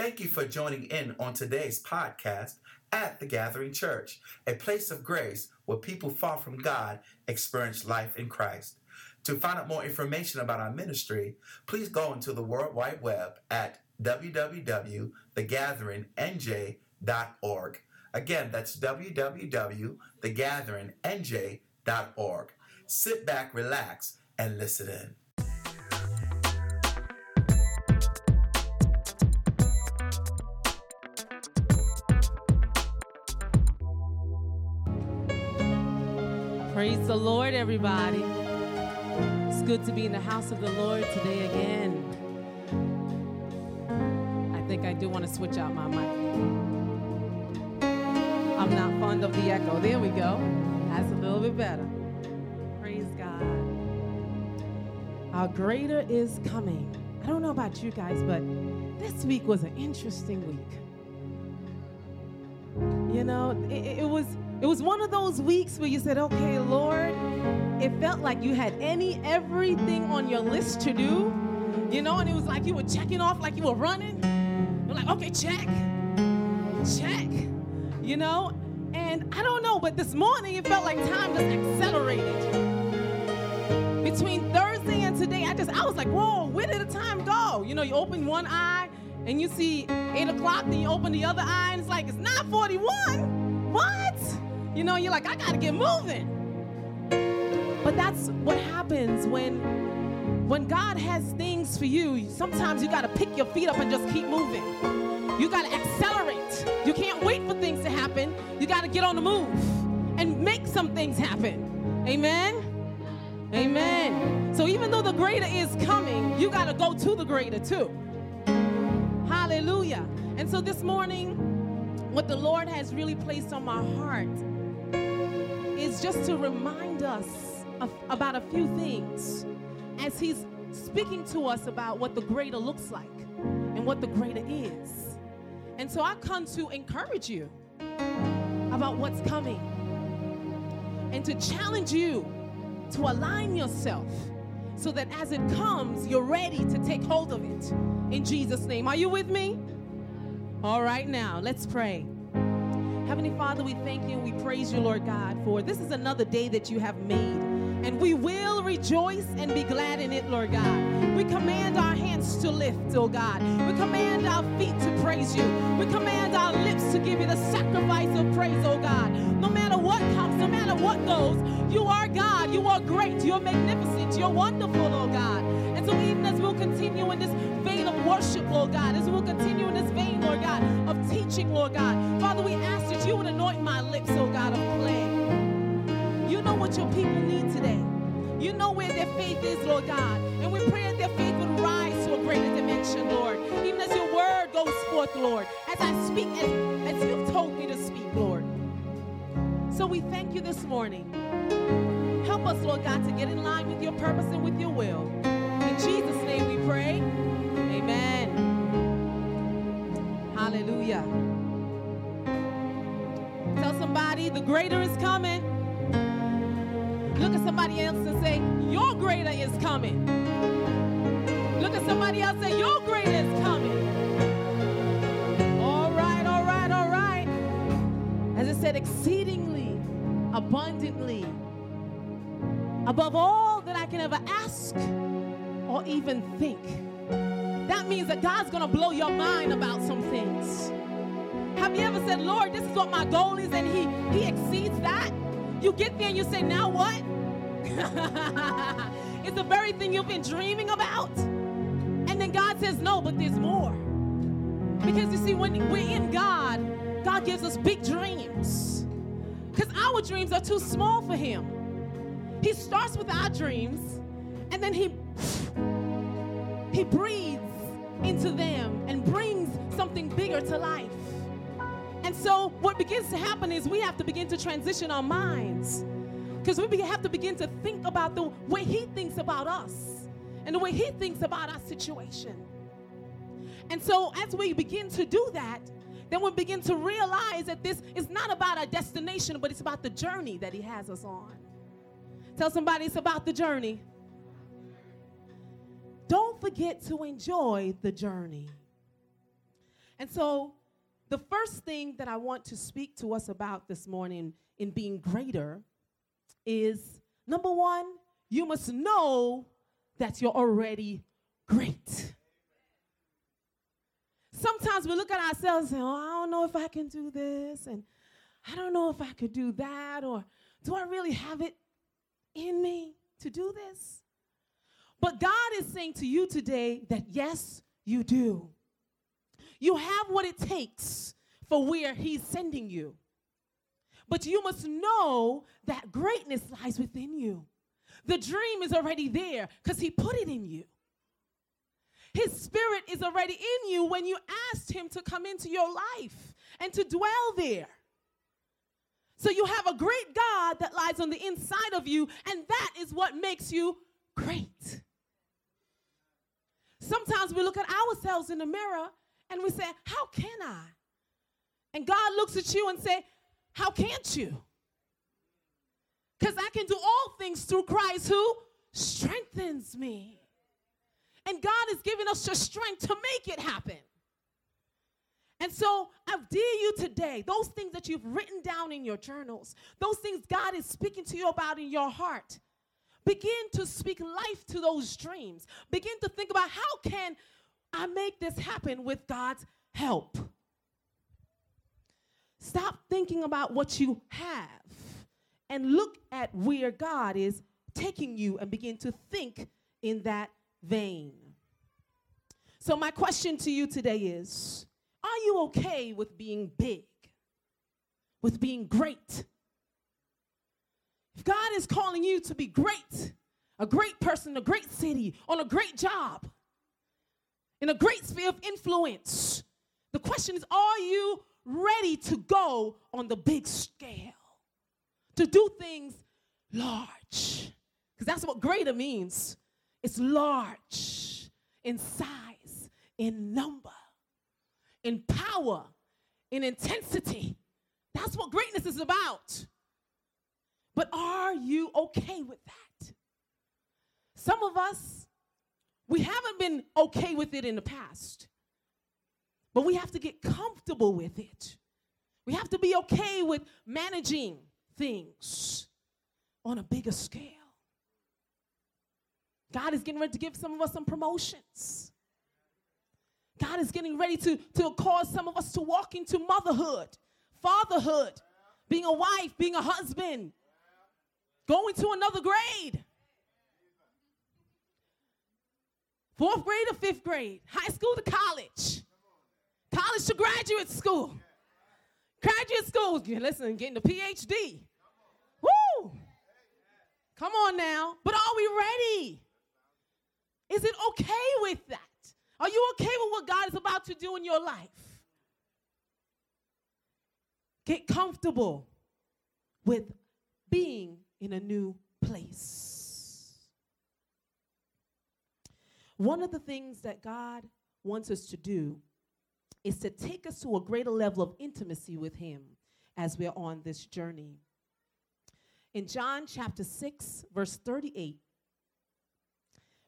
Thank you for joining in on today's podcast at the Gathering Church, a place of grace where people far from God experience life in Christ. To find out more information about our ministry, please go into the World Wide Web at www.thegatheringnj.org. Again, that's www.thegatheringnj.org. Sit back, relax, and listen in. The Lord, everybody. It's good to be in the house of the Lord today again. I think I do want to switch out my mic. I'm not fond of the echo. There we go. That's a little bit better. Praise God. Our greater is coming. I don't know about you guys, but this week was an interesting week. You know, it, it was it was one of those weeks where you said, okay, Lord, it felt like you had any, everything on your list to do, you know, and it was like you were checking off like you were running. You're like, okay, check, check, you know, and I don't know, but this morning it felt like time just accelerated. Between Thursday and today, I just, I was like, whoa, where did the time go? You know, you open one eye and you see 8 o'clock, then you open the other eye and it's like, it's 941. What? You know, you're like, I gotta get moving. But that's what happens when when God has things for you. Sometimes you gotta pick your feet up and just keep moving. You gotta accelerate. You can't wait for things to happen. You gotta get on the move and make some things happen. Amen. Amen. So even though the greater is coming, you got to go to the greater too. Hallelujah. And so this morning, what the Lord has really placed on my heart is just to remind us of, about a few things as He's speaking to us about what the greater looks like and what the greater is. And so I come to encourage you about what's coming and to challenge you to align yourself so that as it comes, you're ready to take hold of it. In Jesus' name. Are you with me? All right, now, let's pray. Heavenly Father, we thank you and we praise you, Lord God, for this is another day that you have made. And we will rejoice and be glad in it, Lord God. We command our hands to lift, oh God. We command our feet to praise you. We command our lips to give you the sacrifice of praise, oh God. No matter what comes, no matter what goes, you are God. You are great. You're magnificent. You're wonderful, oh God. And so even as we'll continue in this worship, Lord God, as we'll continue in this vein, Lord God, of teaching, Lord God, Father, we ask that you would anoint my lips, oh God, of clay. You know what your people need today. You know where their faith is, Lord God. And we pray that their faith would rise to a greater dimension, Lord. Even as your word goes forth, Lord, as I speak, as, as you've told me to speak, Lord. So we thank you this morning. Help us, Lord God, to get in line with your purpose and with your will. Hallelujah. Tell somebody the greater is coming. Look at somebody else and say, Your greater is coming. Look at somebody else and say, Your greater is coming. All right, all right, all right. As it said, exceedingly, abundantly, above all that I can ever ask or even think. That means that God's gonna blow your mind about some things. Have you ever said, Lord, this is what my goal is, and He He exceeds that? You get there and you say, now what? it's the very thing you've been dreaming about. And then God says, no, but there's more. Because you see, when we're in God, God gives us big dreams. Because our dreams are too small for Him. He starts with our dreams, and then He He breathes into them and brings something bigger to life. And so, what begins to happen is we have to begin to transition our minds. Because we have to begin to think about the way He thinks about us and the way He thinks about our situation. And so, as we begin to do that, then we begin to realize that this is not about our destination, but it's about the journey that He has us on. Tell somebody it's about the journey. Don't forget to enjoy the journey. And so, the first thing that I want to speak to us about this morning in being greater is number one, you must know that you're already great. Sometimes we look at ourselves and oh, I don't know if I can do this, and I don't know if I could do that, or do I really have it in me to do this? But God is saying to you today that yes, you do. You have what it takes for where He's sending you. But you must know that greatness lies within you. The dream is already there because He put it in you. His spirit is already in you when you asked Him to come into your life and to dwell there. So you have a great God that lies on the inside of you, and that is what makes you great. Sometimes we look at ourselves in the mirror and we say, How can I? And God looks at you and say, How can't you? Because I can do all things through Christ who strengthens me. And God is giving us the strength to make it happen. And so I dare you today, those things that you've written down in your journals, those things God is speaking to you about in your heart, begin to speak life to those dreams. Begin to think about how can I make this happen with God's help. Stop thinking about what you have and look at where God is taking you and begin to think in that vein. So, my question to you today is Are you okay with being big, with being great? If God is calling you to be great, a great person, a great city, on a great job, in a great sphere of influence, the question is Are you ready to go on the big scale? To do things large? Because that's what greater means. It's large in size, in number, in power, in intensity. That's what greatness is about. But are you okay with that? Some of us, we haven't been okay with it in the past, but we have to get comfortable with it. We have to be okay with managing things on a bigger scale. God is getting ready to give some of us some promotions. God is getting ready to, to cause some of us to walk into motherhood, fatherhood, being a wife, being a husband, going to another grade. Fourth grade to fifth grade, high school to college, college to graduate school, graduate school, listen, getting a PhD. Woo! Come on now. But are we ready? Is it okay with that? Are you okay with what God is about to do in your life? Get comfortable with being in a new place. One of the things that God wants us to do is to take us to a greater level of intimacy with Him as we're on this journey. In John chapter 6, verse 38,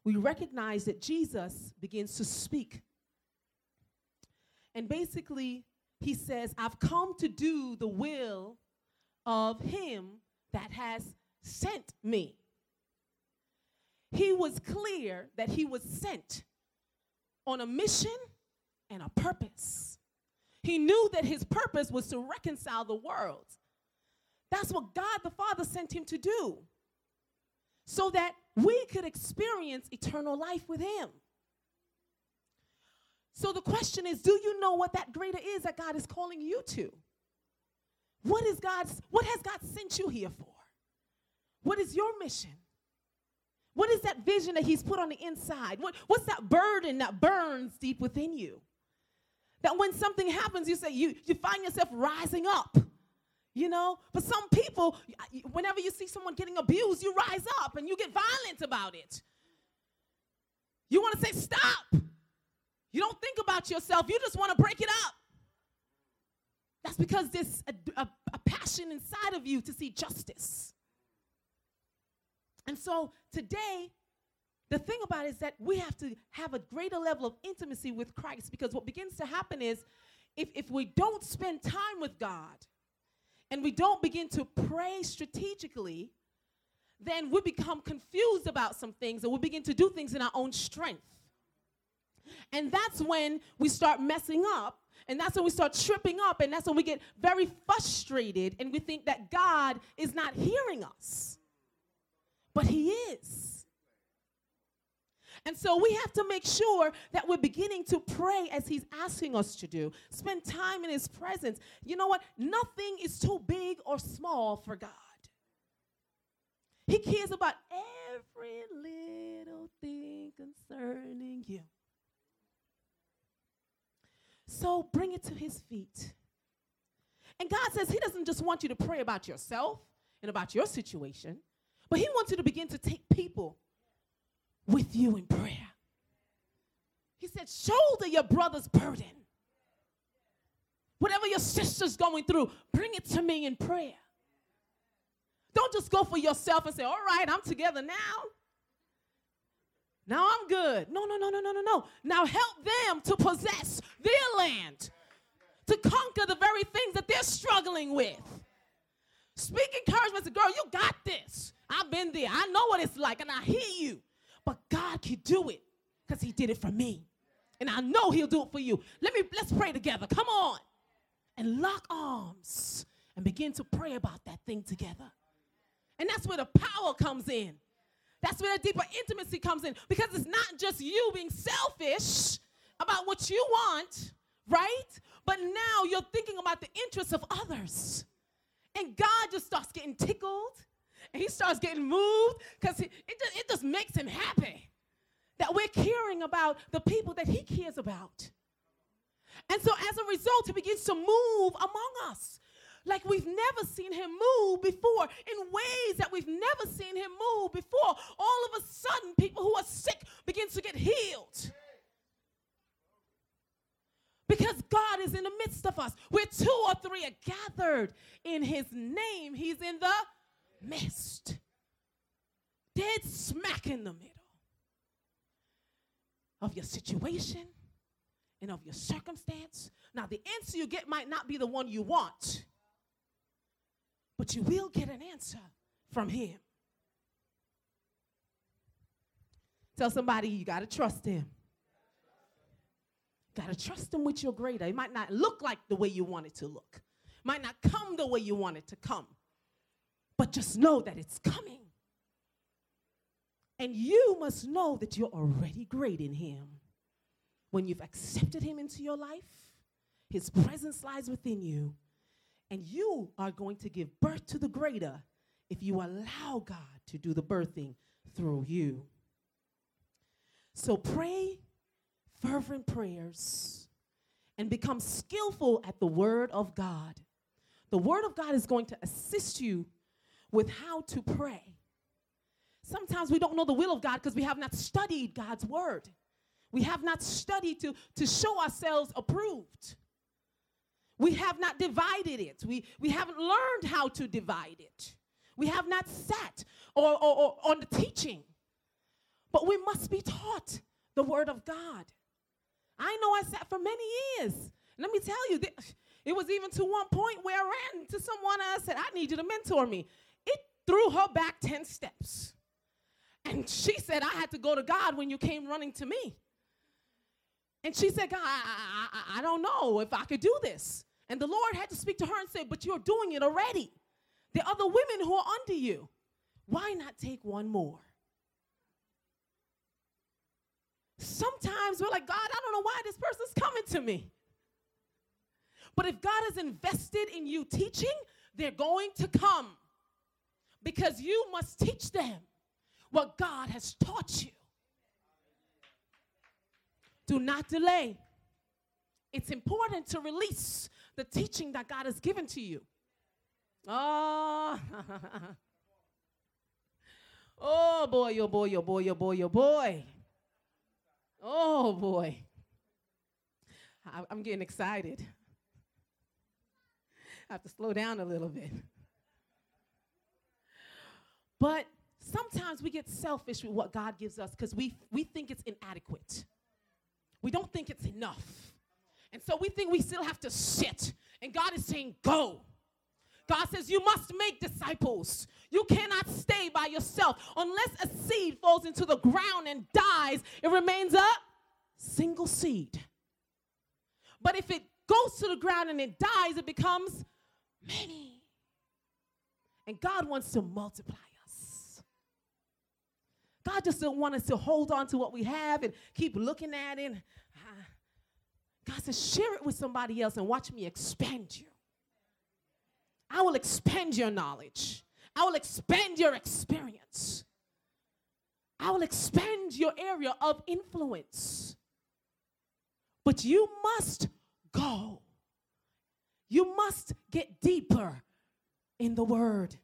we recognize that Jesus begins to speak. And basically, he says, I've come to do the will of him that has sent me. He was clear that he was sent on a mission and a purpose. He knew that his purpose was to reconcile the world. That's what God the Father sent him to do so that we could experience eternal life with him. So the question is, do you know what that greater is that God is calling you to? What is God's what has God sent you here for? What is your mission? What is that vision that he's put on the inside? What, what's that burden that burns deep within you? That when something happens, you say you, you find yourself rising up you know but some people whenever you see someone getting abused you rise up and you get violent about it you want to say stop you don't think about yourself you just want to break it up that's because there's a, a, a passion inside of you to see justice and so today the thing about it is that we have to have a greater level of intimacy with christ because what begins to happen is if, if we don't spend time with God and we don't begin to pray strategically, then we become confused about some things and we begin to do things in our own strength. And that's when we start messing up. And that's when we start tripping up. And that's when we get very frustrated and we think that God is not hearing us. But He is. And so we have to make sure that we're beginning to pray as He's asking us to do. Spend time in His presence. You know what? Nothing is too big or small for God. He cares about every little thing concerning you. So bring it to his feet. And God says he doesn't just want you to pray about yourself and about your situation, but he wants you to begin to take people with you in prayer. He said, shoulder your brother's burden. Whatever your sister's going through, bring it to me in prayer. Don't just go for yourself and say, all right, I'm together now. Now I'm good. No, no, no, no, no, no, no. Now help them to possess their land, to conquer the very things that they're struggling with. Speak encouragement to girl, you got this. I've been there. I know what it's like, and I hear you. But God can do it because He did it for me. And I know He'll do it for you. Let me let's pray together. Come on. And lock arms and begin to pray about that thing together. And that's where the power comes in. That's where the deeper intimacy comes in because it's not just you being selfish about what you want, right? But now you're thinking about the interests of others. And God just starts getting tickled and he starts getting moved because it, just, it just makes him happy that we're caring about the people that he cares about. And so as a result, he begins to move among us like we've never seen him move before, in ways that we've never seen him move before. All of a sudden, people who are sick begin to get healed. Because God is in the midst of us. Where two or three are gathered in his name, he's in the midst. Dead smack in the middle of your situation and of your circumstance. Now, the answer you get might not be the one you want but you will get an answer from him. Tell somebody you got to trust him. Got to trust him with your greater. It might not look like the way you want it to look, might not come the way you want it to come, but just know that it's coming. And you must know that you're already great in him. When you've accepted him into your life, his presence lies within you and you are going to give birth to the greater if you allow God to do the birthing through you. So pray fervent prayers and become skillful at the Word of God. The Word of God is going to assist you with how to pray. Sometimes we don't know the will of God because we have not studied God's Word. We have not studied to, to show ourselves approved. We have not divided it. We, we haven't learned how to divide it. We have not sat or, or, or on the teaching. But we must be taught the Word of God. I know I sat for many years. Let me tell you, it was even to one point where I ran to someone and I said, I need you to mentor me. It threw her back 10 steps. And she said, I had to go to God when you came running to me. And she said, God, I, I, I don't know if I could do this. And the Lord had to speak to her and say, But you're doing it already. There are other women who are under you. Why not take one more? Sometimes we're like, God, I don't know why this person's coming to me. But if God has invested in you teaching, they're going to come because you must teach them what God has taught you. Do not delay. It's important to release the teaching that God has given to you. Oh, oh boy, oh boy, oh boy, oh boy, oh boy. Oh boy. I, I'm getting excited. I have to slow down a little bit. But sometimes we get selfish with what God gives us because we, we think it's inadequate. We don't think it's enough. And so we think we still have to sit. And God is saying, go. God says, You must make disciples. You cannot stay by yourself. Unless a seed falls into the ground and dies, it remains a single seed. But if it goes to the ground and it dies, it becomes many. And God wants to multiply us. God just doesn't want us to hold on to what we have and keep looking at it. Uh, God says, share it with somebody else and watch me expand you. I will expand your knowledge. I will expand your experience. I will expand your area of influence. But you must go. You must get deeper in the word.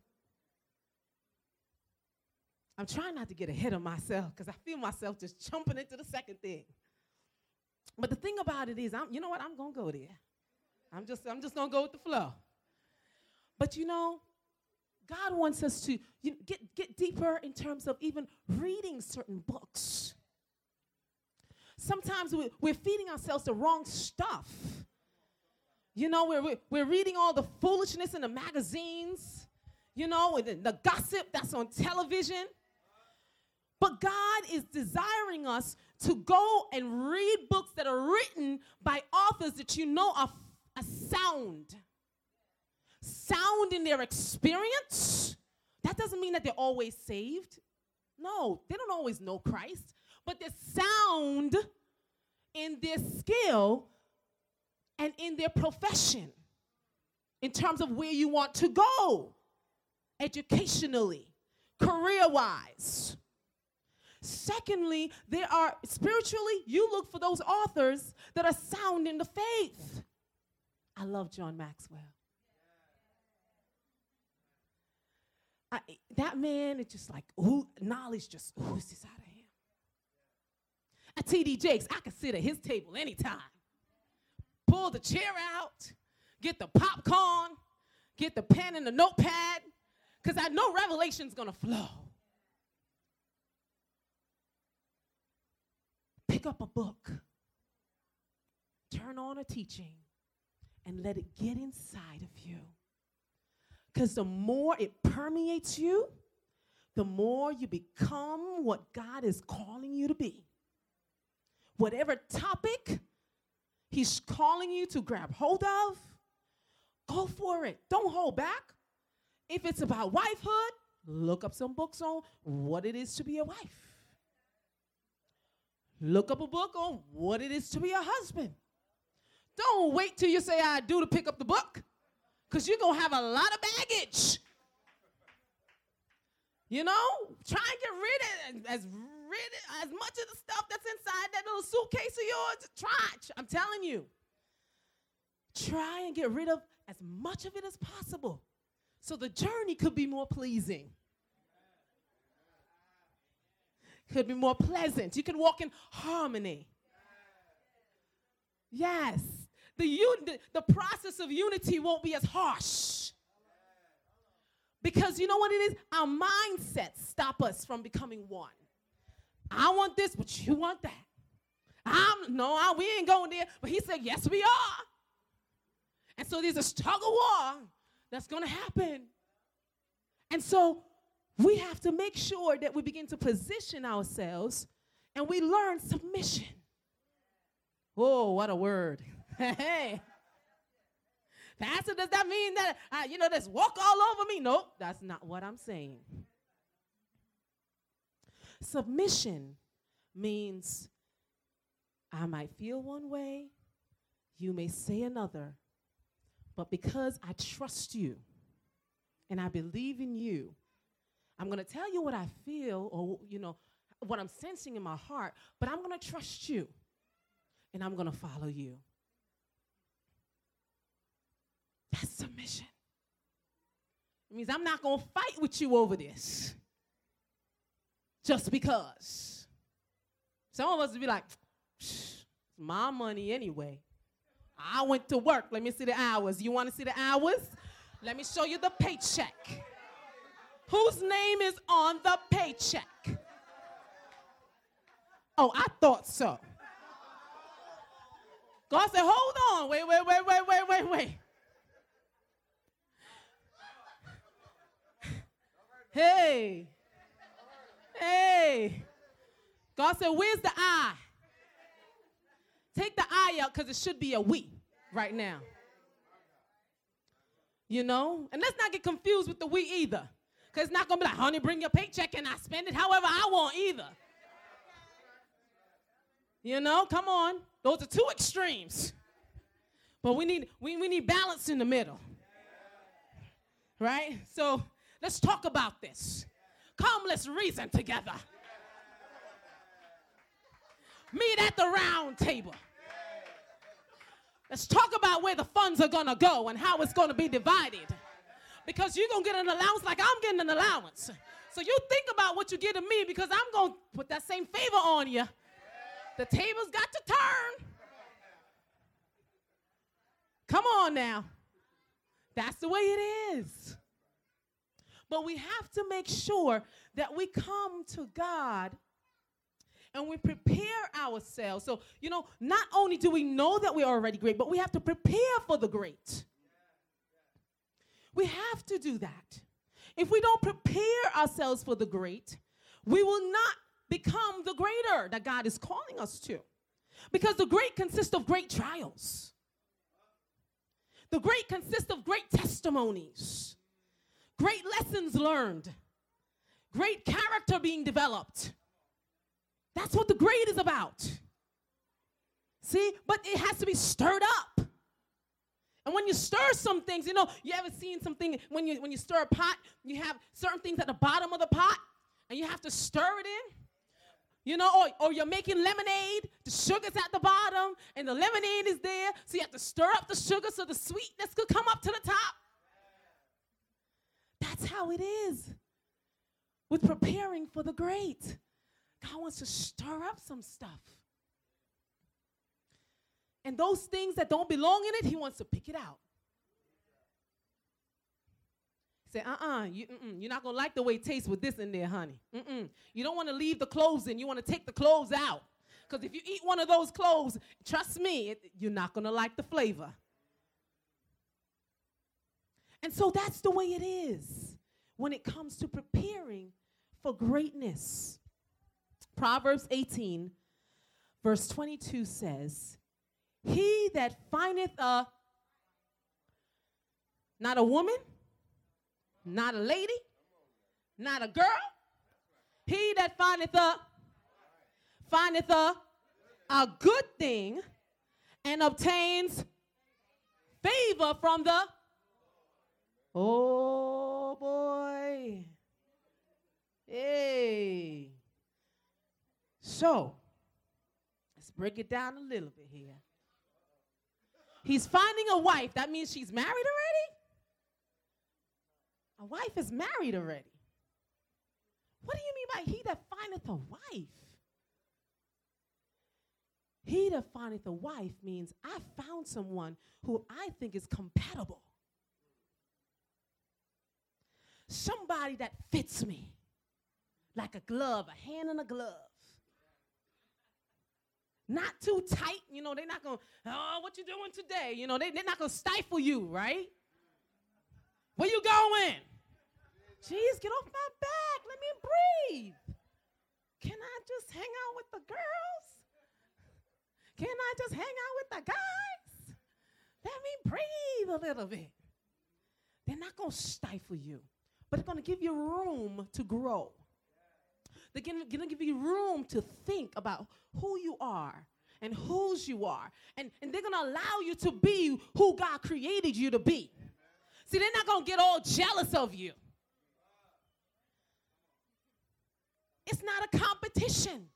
I'm trying not to get ahead of myself because I feel myself just jumping into the second thing. But the thing about it is, I'm, you know what? I'm gonna go there. I'm just, I'm just gonna go with the flow. But you know, God wants us to you know, get, get deeper in terms of even reading certain books. Sometimes we, we're feeding ourselves the wrong stuff. You know, we're, we're reading all the foolishness in the magazines, you know, the, the gossip that's on television. But God is desiring us to go and read books that are written by authors that you know are, are sound. Sound in their experience. That doesn't mean that they're always saved. No, they don't always know Christ but they're sound in their skill and in their profession in terms of where you want to go educationally, career wise. Secondly, there are spiritually, you look for those authors that are sound in the faith. I love John Maxwell. I, that man, it's just like ooh, knowledge just oozes out of him. At TD Jakes, I can sit at his table anytime. Pull the chair out, get the popcorn, get the pen and the notepad, because I know revelation's gonna flow. Pick up a book, turn on a teaching, and let it get inside of you. Because the more it permeates you, the more you become what God is calling you to be whatever topic he's calling you to grab hold of, go for it. Don't hold back. If it's about wifehood, look up some books on what it is to be a wife. Look up a book on what it is to be a husband. Don't wait till you say I do to pick up the book, because you're going to have a lot of baggage. You know, try and get rid of as rid of as much of the stuff that's inside that little suitcase of yours. Try. I'm telling you. Try and get rid of as much of it as possible so the journey could be more pleasing. Could be more pleasant. You can walk in harmony. Yes. The, un- the, process of unity won't be as harsh. Because you know what it is? Our mindsets stop us from becoming one. I want this, but you want that. I'm no, I, we ain't going there. But he said, yes, we are. And so there's a struggle war that's going to happen. And so we have to make sure that we begin to position ourselves and we learn submission. Oh, what a word. Hey. Pastor, does that mean that, uh, you know, this walk all over me? Nope, that's not what I'm saying. Submission means I might feel one way, you may say another, but because I trust you and I believe in you, I'm going to tell you what I feel or, you know, what I'm sensing in my heart, but I'm going to trust you and I'm going to follow you. That's submission. It means I'm not going to fight with you over this just because. Some of us would be like, it's my money anyway. I went to work. Let me see the hours. You want to see the hours? Let me show you the paycheck. Whose name is on the paycheck? Oh, I thought so. God said, hold on. Wait, wait, wait, wait, wait, wait, wait. Hey. Hey. God said, where's the I? Take the I out because it should be a we right now. You know? And let's not get confused with the we either. Because it's not going to be like, honey, bring your paycheck and I spend it however I want either. You know, come on. Those are two extremes. But we need we, we need balance in the middle. Right? So let's talk about this. Come, let's reason together. Meet at the round table. Let's talk about where the funds are gonna go and how it's gonna be divided. Because you're gonna get an allowance like I'm getting an allowance. So you think about what you get to me because I'm gonna put that same favor on you. The table's got to turn. Come on now. That's the way it is. But we have to make sure that we come to God and we prepare ourselves. So, you know, not only do we know that we're already great, but we have to prepare for the great. We have to do that. If we don't prepare ourselves for the great, we will not become the greater that God is calling us to. Because the great consists of great trials. The great consists of great testimonies, great lessons learned, great character being developed. That's what the grade is about. See, but it has to be stirred up. And when you stir some things, you know, you ever seen something when you when you stir a pot, you have certain things at the bottom of the pot, and you have to stir it in. You know, or, or you're making lemonade, the sugar's at the bottom, and the lemonade is there, so you have to stir up the sugar so the sweetness could come up to the top. That's how it is with preparing for the great. God wants to stir up some stuff. And those things that don't belong in it, He wants to pick it out. Say, uh-uh, you, you're not going to like the way it tastes with this in there, honey. Mm-mm. You don't want to leave the clothes in. You want to take the clothes out. Because if you eat one of those clothes, trust me, it, you're not going to like the flavor. And so that's the way it is when it comes to preparing for greatness. Proverbs 18, verse 22 says, He that findeth a, not a woman, not a lady, not a girl. He that findeth a findeth a a good thing and obtains favor from the Oh boy. Hey. So, let's break it down a little bit here. He's finding a wife. That means she's married already? A wife is married already. What do you mean by he that findeth a wife? He that findeth a wife means I found someone who I think is compatible. Somebody that fits me like a glove, a hand in a glove. Not too tight, you know, they're not gonna, oh, what you doing today? You know, they, they're not gonna stifle you, right? Where you going? Jeez, get off my back. Let me breathe. Can I just hang out with the girls? Can I just hang out with the guys? Let me breathe a little bit. They're not to stifle you, but they're going to give you room to grow. They're going to give you room to think about who you are and whose you are. And, and they're going to allow you to be who God created you to be. See, they're not going to get all jealous of you. It's not a competition.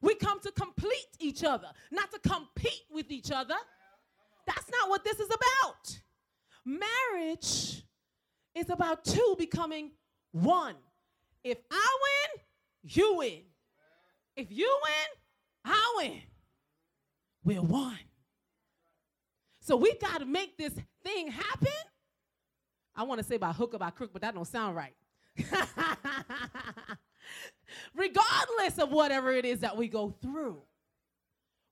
We come to complete each other, not to compete with each other. That's not what this is about. Marriage is about two becoming one. If I win, you win. If you win, I win. We're one. So we got to make this thing happen I want to say by hook or by crook, but that don't sound right. Regardless of whatever it is that we go through,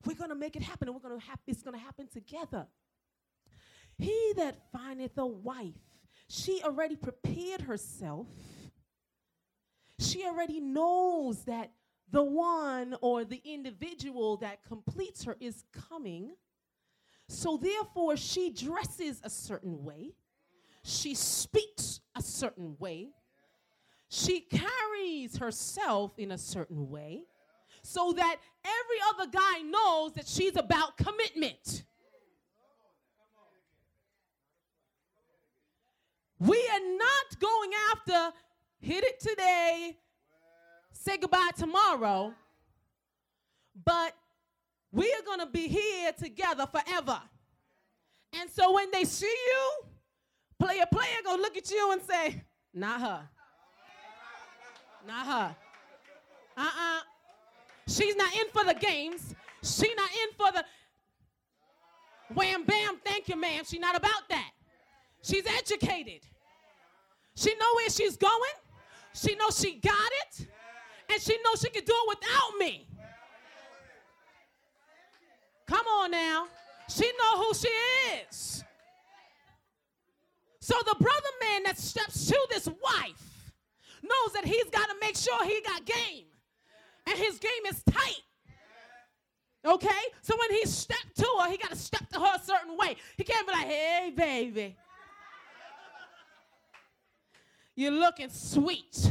we're going to make it happen and we're going to happen it's going to happen together. He that findeth a wife, she already prepared herself. She already knows that the one or the individual that completes her is coming. So therefore, she dresses a certain way. She speaks a certain way. She carries herself in a certain way so that every other guy knows that she's about commitment. We are not going after hit it today, say goodbye tomorrow, but we are going to be here together forever. And so when they see you, player, player, go look at you and say, not her. Not her. Uh-uh. She's not in for the games. She's not in for the wham bam, thank you, ma'am. She's not about that. She's educated. She know where she's going. She knows she got it. And she knows she can do it without me. Come on now. She know who she is. So the brother man that steps to this wife knows that he's got to make sure he got game. And his game is tight. Okay? So when he stepped to her, he got to step to her a certain way. He can't be like, hey, baby. You're looking sweet.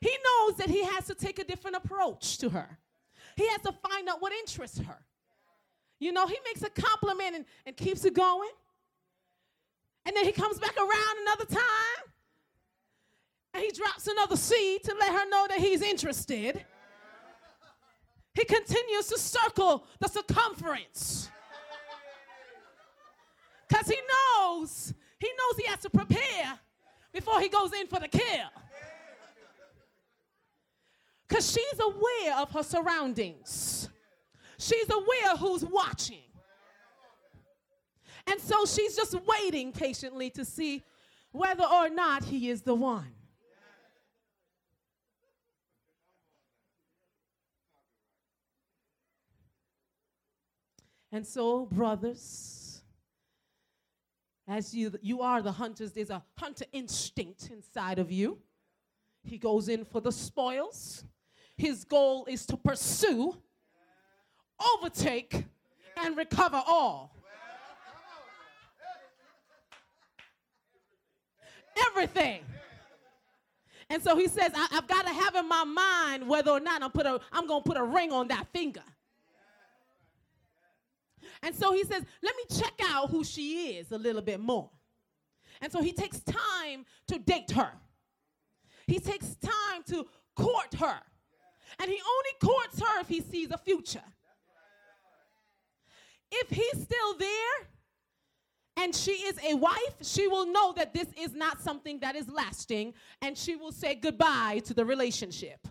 He knows that he has to take a different approach to her. He has to find out what interests her. You know, he makes a compliment and, and keeps it going. And then he comes back around another time and he drops another seed to let her know that he's interested. He continues to circle the circumference. Because he knows, he knows he has to prepare before he goes in for the kill. Because she's aware of her surroundings. She's aware who's watching. And so she's just waiting patiently to see whether or not he is the one. And so, brothers, as you, you are the hunters, there's a hunter instinct inside of you. He goes in for the spoils. His goal is to pursue, overtake, and recover all. Everything. And so he says, I, have got to have in my mind whether or not I'm, put a, I'm going to put a ring on that finger. And so he says, let me check out who she is a little bit more. And so he takes time to date her. He takes time to court her. And he only courts her if he sees a future. If he's still there and she is a wife, she will know that this is not something that is lasting and she will say goodbye to the relationship.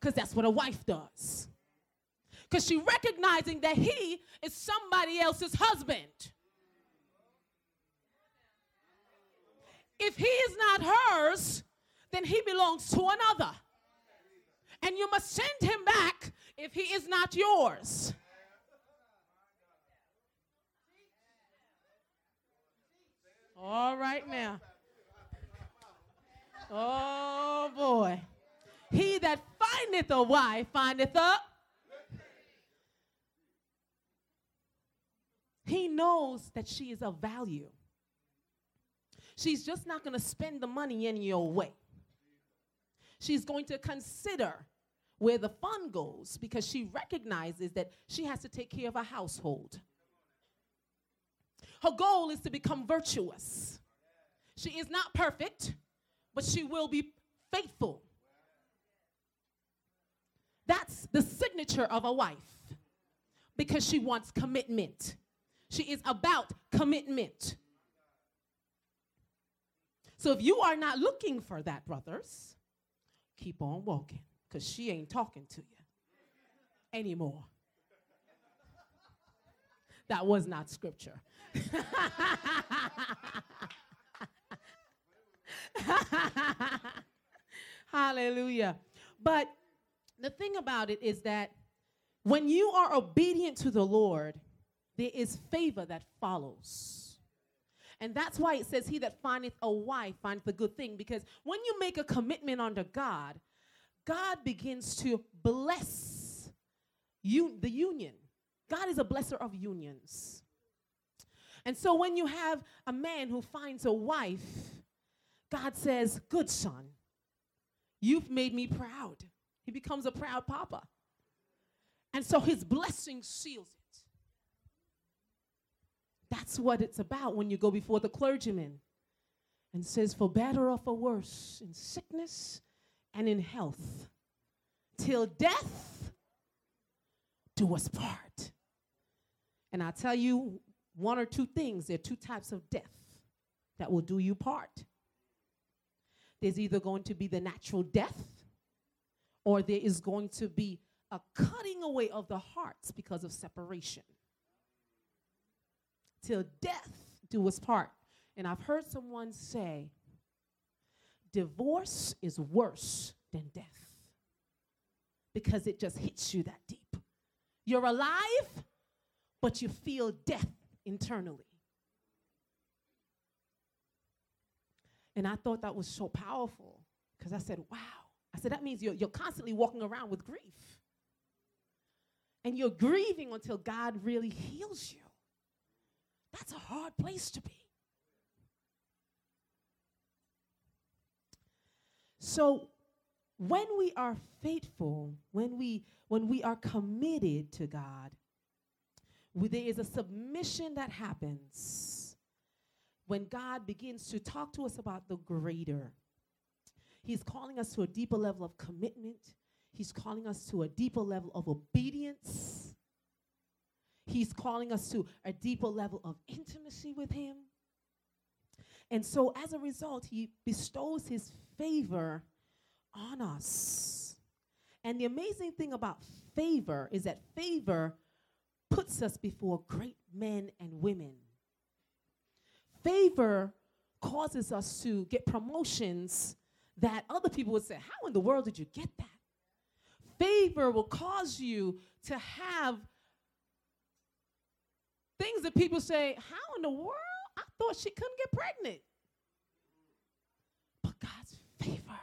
Because that's what a wife does. Because she recognizing that he is somebody else's husband. If he is not hers, then he belongs to another. And you must send him back if he is not yours. All right now. Oh boy. He that findeth a wife findeth a. He knows that she is of value. She's just not going to spend the money any your way. She's going to consider where the fun goes because she recognizes that she has to take care of a household. Her goal is to become virtuous. She is not perfect, but she will be faithful. That's the signature of a wife because she wants commitment. She is about commitment. So if you are not looking for that, brothers, keep on walking because she ain't talking to you anymore. That was not scripture. Hallelujah. But the thing about it is that when you are obedient to the Lord, there is favor that follows. And that's why it says, He that findeth a wife findeth a good thing. Because when you make a commitment unto God, God begins to bless you, the union. God is a blesser of unions. And so when you have a man who finds a wife, God says, Good son, you've made me proud. He becomes a proud papa. And so his blessing seals it. That's what it's about when you go before the clergyman and says, For better or for worse, in sickness and in health, till death do us part. And I'll tell you one or two things. There are two types of death that will do you part. There's either going to be the natural death, or there is going to be a cutting away of the hearts because of separation. Till death do us part. And I've heard someone say, divorce is worse than death because it just hits you that deep. You're alive, but you feel death internally. And I thought that was so powerful because I said, wow. I said, that means you're, you're constantly walking around with grief. And you're grieving until God really heals you. That's a hard place to be. So when we are faithful, when we when we are committed to God, there is a submission that happens when God begins to talk to us about the greater. He's calling us to a deeper level of commitment. He's calling us to a deeper level of obedience. He's calling us to a deeper level of intimacy with Him. And so, as a result, He bestows His favor on us. And the amazing thing about favor is that favor puts us before great men and women. Favor causes us to get promotions that other people would say, How in the world did you get that? Favor will cause you to have things that people say, How in the world? I thought she couldn't get pregnant. But God's favor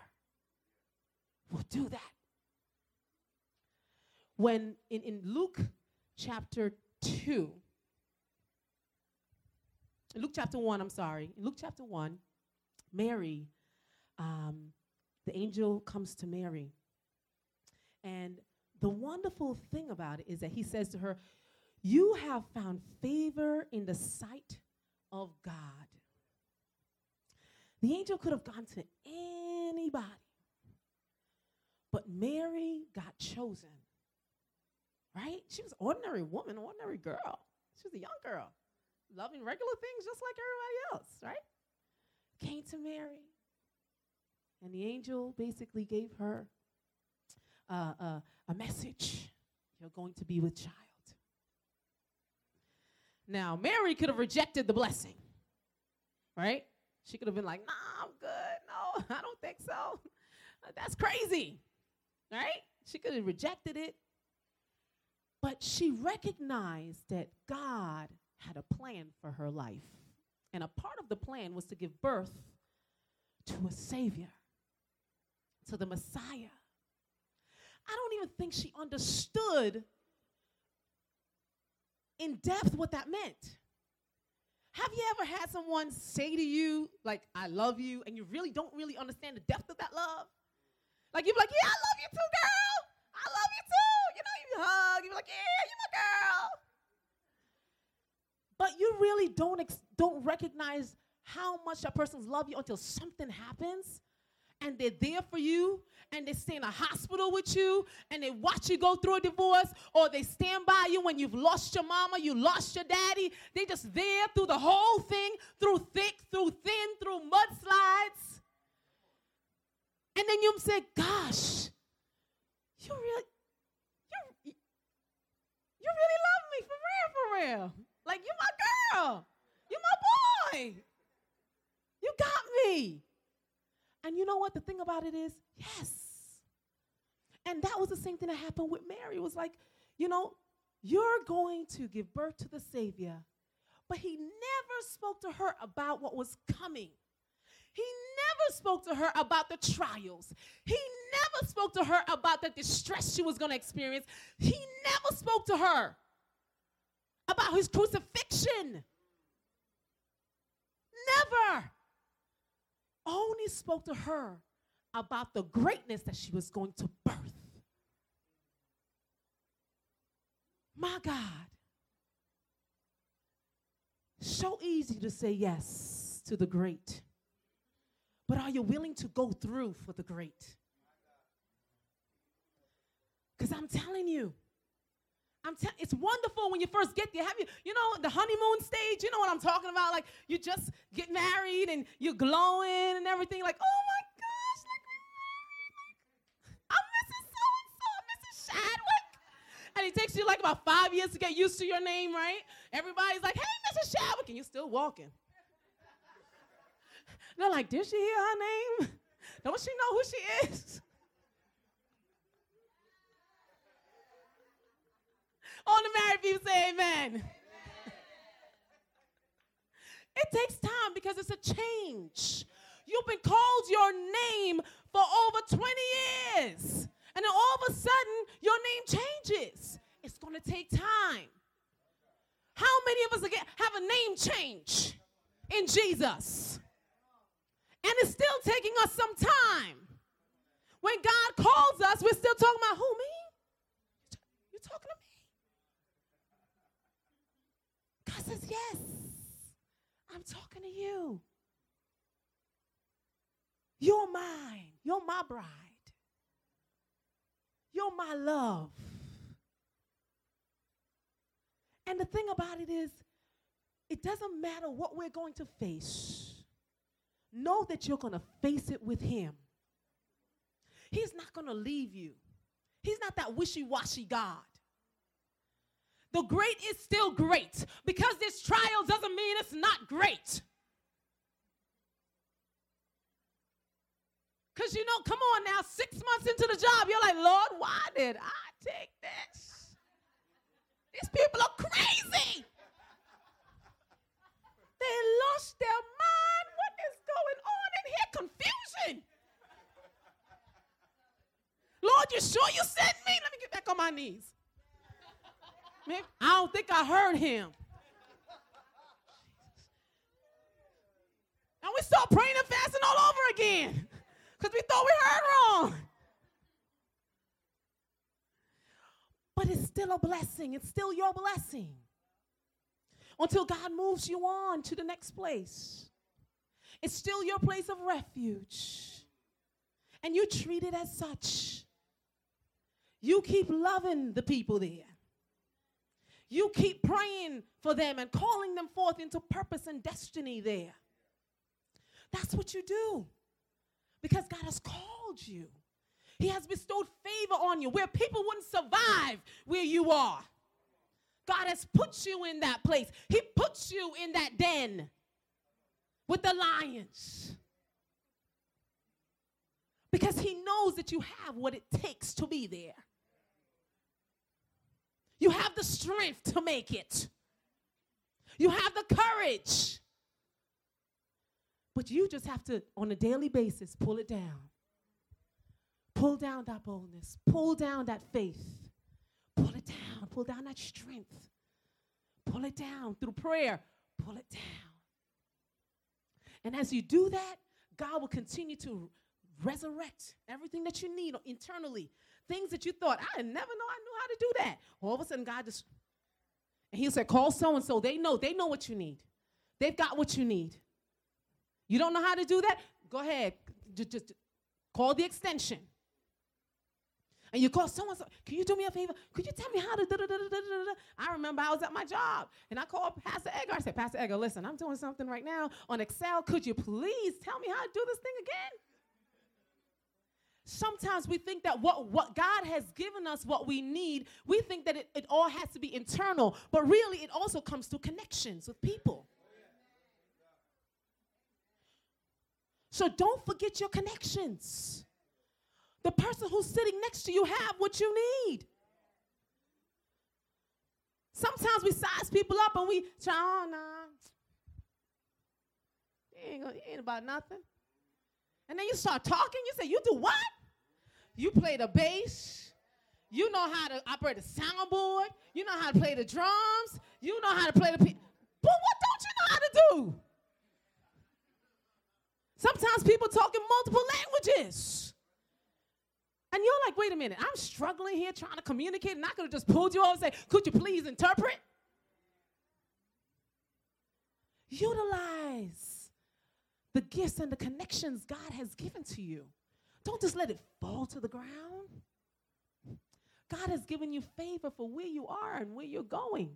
will do that. When in, in Luke chapter 2, Luke chapter 1, I'm sorry, in Luke chapter 1, Mary, um, the angel comes to Mary. And the wonderful thing about it is that he says to her, You have found favor in the sight of God. The angel could have gone to anybody, but Mary got chosen. Right? She was an ordinary woman, ordinary girl. She was a young girl, loving regular things just like everybody else, right? Came to Mary. And the angel basically gave her uh, uh, a message You're going to be with child. Now, Mary could have rejected the blessing, right? She could have been like, nah, I'm good. No, I don't think so. That's crazy, right? She could have rejected it. But she recognized that God had a plan for her life. And a part of the plan was to give birth to a Savior, to the Messiah. I don't even think she understood in depth what that meant. Have you ever had someone say to you, like, I love you, and you really don't really understand the depth of that love? Like, you're like, yeah, I love you too, girl. I love you too. You know, you hug, you're like, yeah, you're my girl. But you really don't, ex- don't recognize how much that person's love you until something happens and they're there for you and they stay in a hospital with you and they watch you go through a divorce or they stand by you when you've lost your mama, you lost your daddy. They just there through the whole thing, through thick, through thin, through mudslides. And then you say, gosh, you really, you, you really love me for real, for real. Like you're my girl. You're my boy. You got me. And you know what? The thing about it is, yes. And that was the same thing that happened with Mary. It was like, you know, you're going to give birth to the Savior. But he never spoke to her about what was coming. He never spoke to her about the trials. He never spoke to her about the distress she was going to experience. He never spoke to her about his crucifixion. Never. Only spoke to her about the greatness that she was going to birth. My God. So easy to say yes to the great. But are you willing to go through for the great? Because I'm telling you, I'm it's wonderful when you first get there. Have you, you know, the honeymoon stage? You know what I'm talking about? Like you just get married and you're glowing and everything. Like, oh my gosh, like we're married. Like, I'm Mrs. So and so, Mrs. Shadwick. And it takes you like about five years to get used to your name, right? Everybody's like, hey, Mrs. Shadwick, and you're still walking. They're like, did she hear her name? Don't she know who she is? All the married people say amen. it takes time because it's a change. You've been called your name for over 20 years. And then all of a sudden, your name changes. It's going to take time. How many of us have a name change in Jesus? And it's still taking us some time. When God calls us, we're still talking about who, me? You're talking to me? God says, Yes, I'm talking to you. You're mine. You're my bride. You're my love. And the thing about it is, it doesn't matter what we're going to face know that you're going to face it with Him. He's not going to leave you, He's not that wishy washy God. The great is still great because this trial doesn't mean it's not great. Because you know, come on now, six months into the job, you're like, Lord, why did I take this? These people are crazy. They lost their mind. What is going on in here? Confusion. Lord, you sure you sent me? Let me get back on my knees. Man, I don't think I heard him. And we start praying and fasting all over again because we thought we heard wrong. But it's still a blessing. It's still your blessing until God moves you on to the next place. It's still your place of refuge. And you treat it as such. You keep loving the people there. You keep praying for them and calling them forth into purpose and destiny there. That's what you do because God has called you. He has bestowed favor on you where people wouldn't survive where you are. God has put you in that place. He puts you in that den with the lions. Because he knows that you have what it takes to be there. You have the strength to make it. You have the courage. But you just have to, on a daily basis, pull it down. Pull down that boldness. Pull down that faith. Pull it down. Pull down that strength. Pull it down through prayer. Pull it down. And as you do that, God will continue to resurrect everything that you need internally. Things that you thought, I never know I knew how to do that. All of a sudden, God just, and He said, call so and so. They know, they know what you need. They've got what you need. You don't know how to do that? Go ahead. Just, just call the extension and you call someone, can you do me a favor? Could you tell me how to da da da da da da? I remember I was at my job and I called Pastor Edgar. I said, Pastor Edgar, listen, I'm doing something right now on Excel. Could you please tell me how to do this thing again? Sometimes we think that what, what God has given us, what we need, we think that it, it all has to be internal, but really it also comes through connections with people. So don't forget your connections. The person who's sitting next to you have what you need. Sometimes we size people up and we try, oh, nah. He ain't, gonna, ain't about nothing. And then you start talking, you say, you do what? You play the bass. You know how to operate a soundboard. You know how to play the drums. You know how to play the. Pe- but what don't you know how to do? Sometimes people talk in multiple languages. And you're like, wait a minute, I'm struggling here trying to communicate, and I could have just pulled you over and say, could you please interpret? Utilize the gifts and the connections God has given to you. Don't just let it fall to the ground. God has given you favor for where you are and where you're going.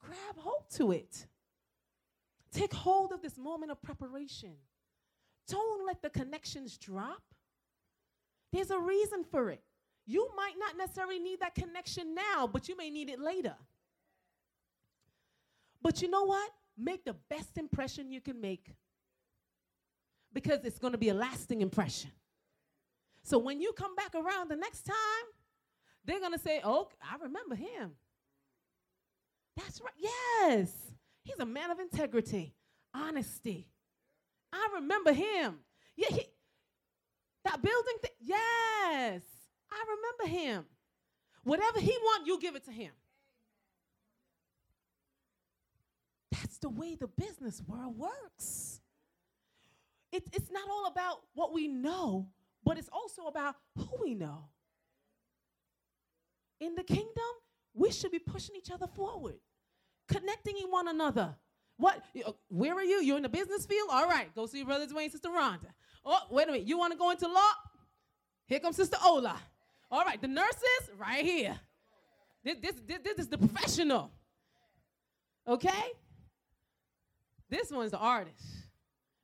Grab hold to it. Take hold of this moment of preparation. Don't let the connections drop. There's a reason for it. You might not necessarily need that connection now, but you may need it later. But you know what? Make the best impression you can make because it's going to be a lasting impression. So when you come back around the next time, they're going to say, Oh, I remember him. That's right. Yes. He's a man of integrity, honesty. I remember him. Yeah, he, that building thing. Yes. I remember him. Whatever he want, you give it to him. That's the way the business world works. It, it's not all about what we know, but it's also about who we know. In the kingdom, we should be pushing each other forward, connecting in one another. What? Uh, where are you? You're in the business field? All right, go see Brother Dwayne, Sister Rhonda. Oh, wait a minute. You want to go into law? Here comes Sister Ola. All right, the nurses, right here. This, this, this, this is the professional. Okay? This one's the artist.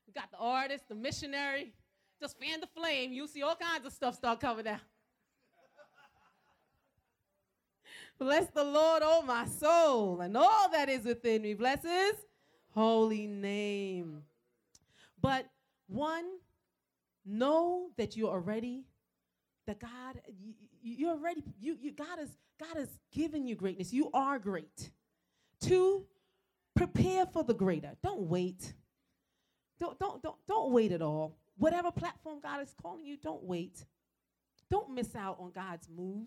We got the artist, the missionary. Just fan the flame. You'll see all kinds of stuff start coming out. Bless the Lord, oh my soul, and all that is within me. Bless his holy name. But one, know that you're already, that God, you, you're already, you, you, God, has, God has given you greatness. You are great. Two, prepare for the greater. Don't wait. Don't, don't, don't, don't wait at all. Whatever platform God is calling you, don't wait. Don't miss out on God's move.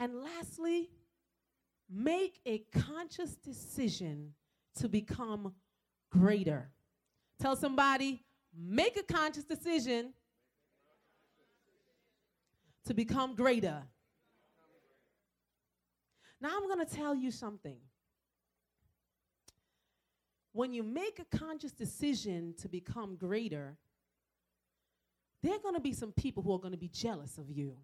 And lastly, make a conscious decision to become greater. Tell somebody, make a conscious decision to become greater. Now, I'm going to tell you something. When you make a conscious decision to become greater, there are going to be some people who are going to be jealous of you.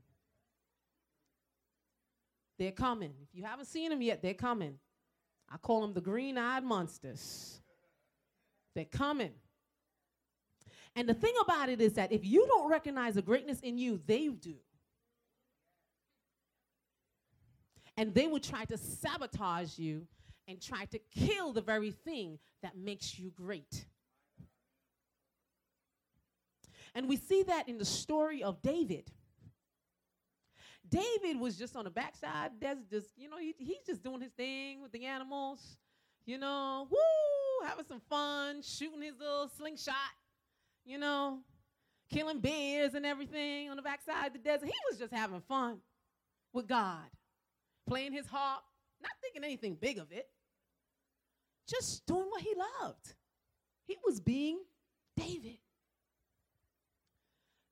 They're coming. If you haven't seen them yet, they're coming. I call them the green eyed monsters. They're coming. And the thing about it is that if you don't recognize the greatness in you, they do. And they will try to sabotage you and try to kill the very thing that makes you great. And we see that in the story of David. David was just on the backside. That's just, you know, he, he's just doing his thing with the animals, you know, woo, having some fun, shooting his little slingshot, you know, killing bears and everything on the backside of the desert. He was just having fun with God, playing his harp, not thinking anything big of it, just doing what he loved. He was being David.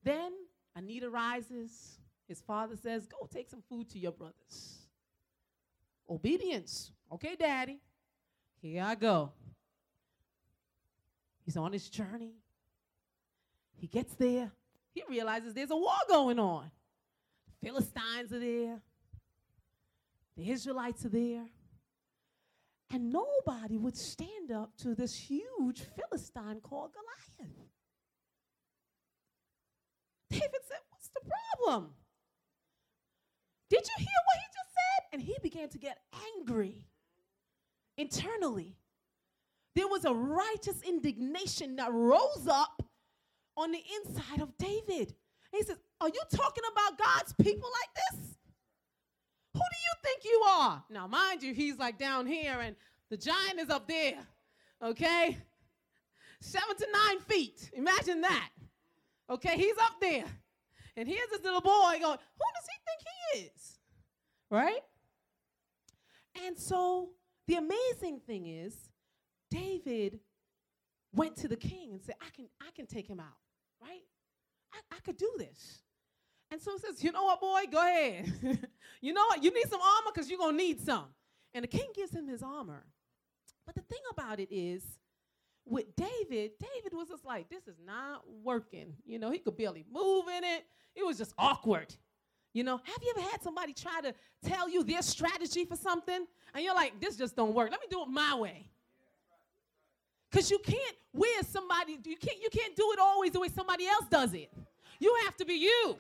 Then Anita rises his father says, Go take some food to your brothers. Obedience. Okay, daddy. Here I go. He's on his journey. He gets there. He realizes there's a war going on. The Philistines are there, the Israelites are there. And nobody would stand up to this huge Philistine called Goliath. David said, What's the problem? Did you hear what he just said? And he began to get angry internally. There was a righteous indignation that rose up on the inside of David. And he says, Are you talking about God's people like this? Who do you think you are? Now, mind you, he's like down here and the giant is up there, okay? Seven to nine feet. Imagine that. Okay, he's up there. And here's this little boy going, Who does he think he is? Right? And so the amazing thing is, David went to the king and said, I can, I can take him out, right? I, I could do this. And so he says, You know what, boy? Go ahead. you know what? You need some armor because you're going to need some. And the king gives him his armor. But the thing about it is, with David, David was just like, This is not working. You know, he could barely move in it, it was just awkward. You know, have you ever had somebody try to tell you their strategy for something? And you're like, this just don't work. Let me do it my way. Because you can't wear somebody, you can't, you can't do it always the way somebody else does it. You have to be you.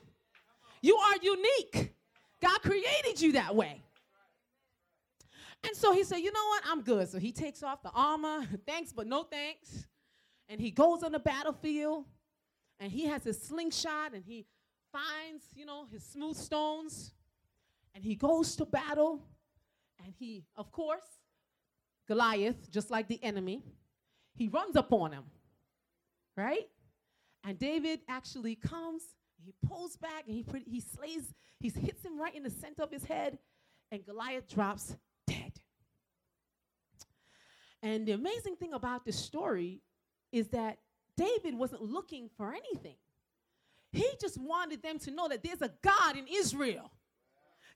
You are unique. God created you that way. And so he said, You know what? I'm good. So he takes off the armor. thanks, but no thanks. And he goes on the battlefield and he has his slingshot and he finds, you know, his smooth stones and he goes to battle. And he, of course, Goliath, just like the enemy, he runs up on him, right? And David actually comes he pulls back and he, he slays, he hits him right in the center of his head, and Goliath drops. And the amazing thing about this story is that David wasn't looking for anything. He just wanted them to know that there's a God in Israel.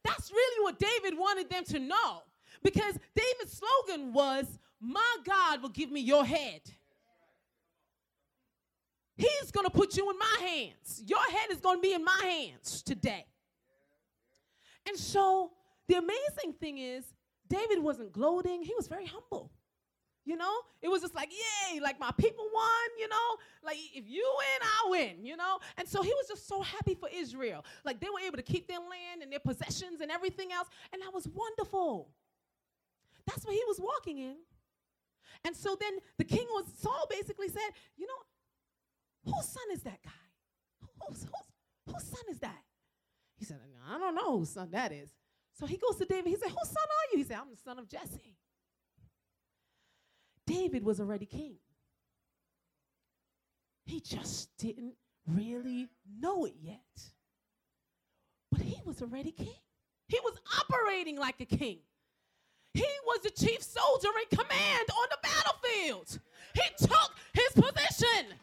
That's really what David wanted them to know. Because David's slogan was, My God will give me your head. He's going to put you in my hands. Your head is going to be in my hands today. And so the amazing thing is, David wasn't gloating, he was very humble. You know, it was just like, yay, like my people won, you know, like if you win, I win, you know. And so he was just so happy for Israel. Like they were able to keep their land and their possessions and everything else. And that was wonderful. That's what he was walking in. And so then the king was, Saul basically said, you know, Whose son is that guy? Whose, whose, whose son is that? He said, I don't know whose son that is. So he goes to David. He said, Whose son are you? He said, I'm the son of Jesse. David was already king. He just didn't really know it yet. But he was already king. He was operating like a king. He was the chief soldier in command on the battlefield. He took his position.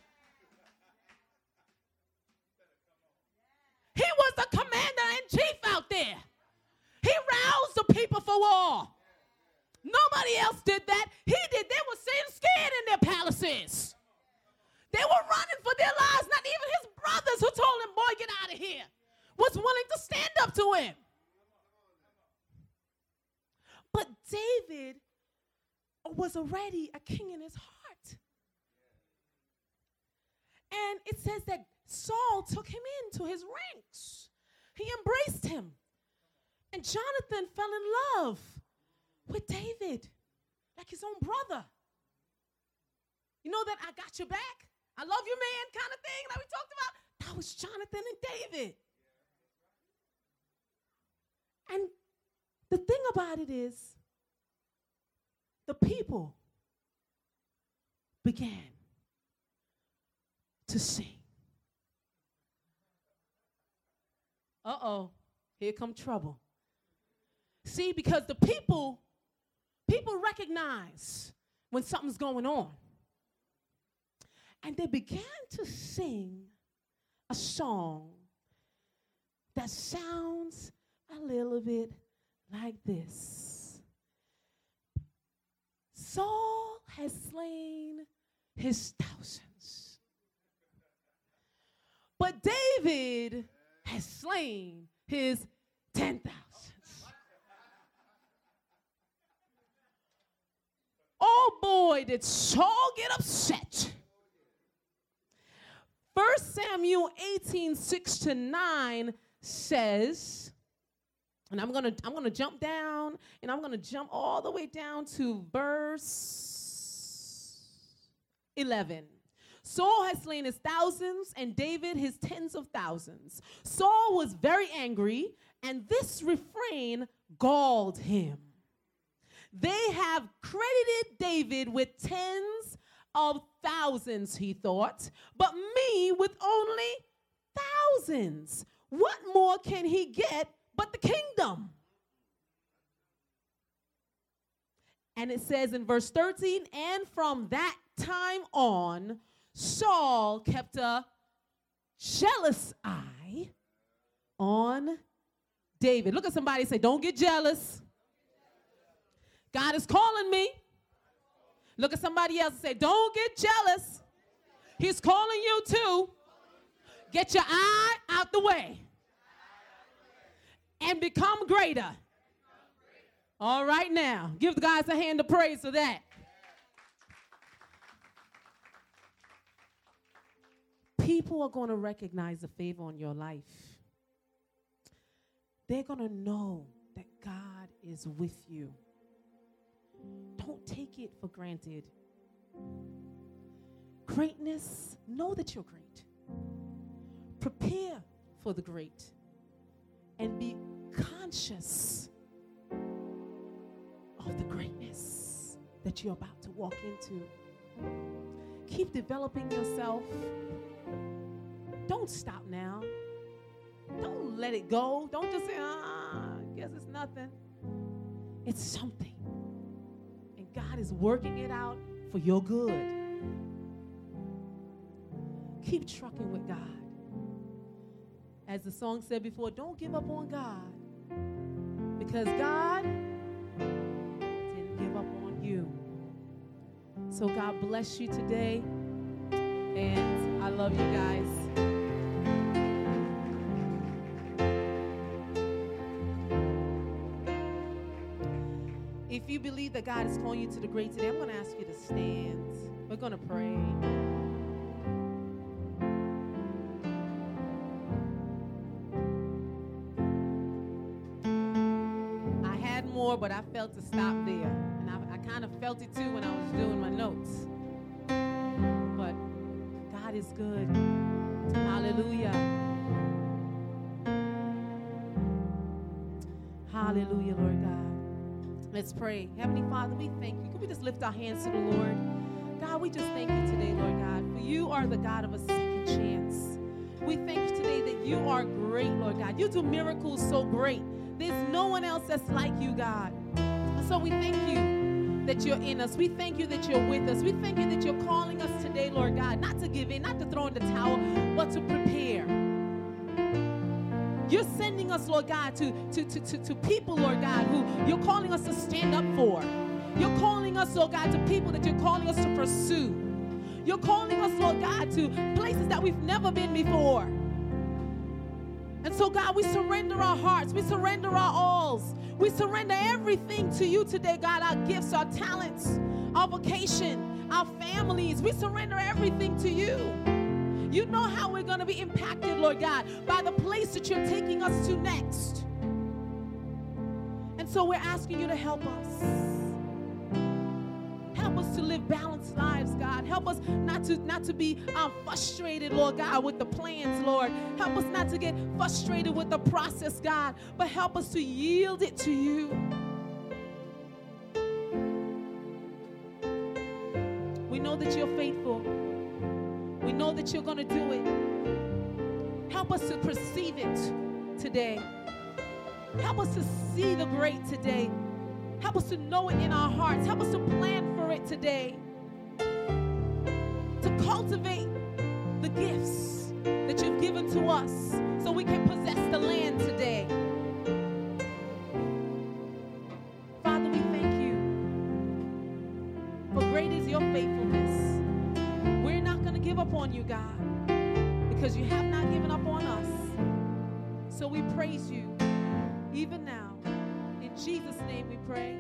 He was the commander in chief out there. He roused the people for war. Nobody else did that. He did. They were sitting scared in their palaces. They were running for their lives. Not even his brothers who told him, boy, get out of here, was willing to stand up to him. But David was already a king in his heart. And it says that Saul took him into his ranks. He embraced him. And Jonathan fell in love with David, like his own brother. You know that I got your back, I love you, man, kind of thing that we talked about? That was Jonathan and David. And the thing about it is, the people began to sing. Uh oh, here come trouble. See, because the people, People recognize when something's going on. And they began to sing a song that sounds a little bit like this Saul has slain his thousands, but David has slain his 10,000. Boy, did Saul get upset. First Samuel 18, 6 to 9 says, and I'm gonna I'm gonna jump down and I'm gonna jump all the way down to verse 11. Saul had slain his thousands and David his tens of thousands. Saul was very angry, and this refrain galled him. They have credited David with tens of thousands, he thought, but me with only thousands. What more can he get but the kingdom? And it says in verse 13, and from that time on, Saul kept a jealous eye on David. Look at somebody say, Don't get jealous. God is calling me. Look at somebody else and say, Don't get jealous. He's calling you too. Get your eye out the way and become greater. All right, now, give the guys a hand of praise for that. People are going to recognize the favor on your life. They're going to know that God is with you. Don't take it for granted. Greatness, know that you're great. Prepare for the great and be conscious of the greatness that you're about to walk into. Keep developing yourself. Don't stop now. Don't let it go. Don't just say, ah, I guess it's nothing. It's something. Is working it out for your good. Keep trucking with God. As the song said before, don't give up on God because God didn't give up on you. So God bless you today, and I love you guys. You believe that God is calling you to the great today, I'm going to ask you to stand. We're going to pray. I had more, but I felt to stop there. And I, I kind of felt it too when I was doing my notes. But God is good. Hallelujah. Hallelujah, Lord God. Let's pray. Heavenly Father, we thank you. Can we just lift our hands to the Lord? God, we just thank you today, Lord God, for you are the God of a second chance. We thank you today that you are great, Lord God. You do miracles so great. There's no one else that's like you, God. so we thank you that you're in us. We thank you that you're with us. We thank you that you're calling us today, Lord God, not to give in, not to throw in the towel, but to prepare. You're sending us, Lord God, to, to, to, to, to people, Lord God, who you're calling us to stand up for. You're calling us, Lord God, to people that you're calling us to pursue. You're calling us, Lord God, to places that we've never been before. And so, God, we surrender our hearts. We surrender our alls. We surrender everything to you today, God our gifts, our talents, our vocation, our families. We surrender everything to you. You know how we're going to be impacted, Lord God, by the place that you're taking us to next. And so we're asking you to help us. Help us to live balanced lives, God. Help us not to not to be um, frustrated, Lord God, with the plans, Lord. Help us not to get frustrated with the process, God, but help us to yield it to you. We know that you're faithful. We know that you're going to do it. Help us to perceive it today. Help us to see the great today. Help us to know it in our hearts. Help us to plan for it today. To cultivate the gifts that you've given to us so we can possess the land today. You, God, because you have not given up on us. So we praise you even now. In Jesus' name we pray.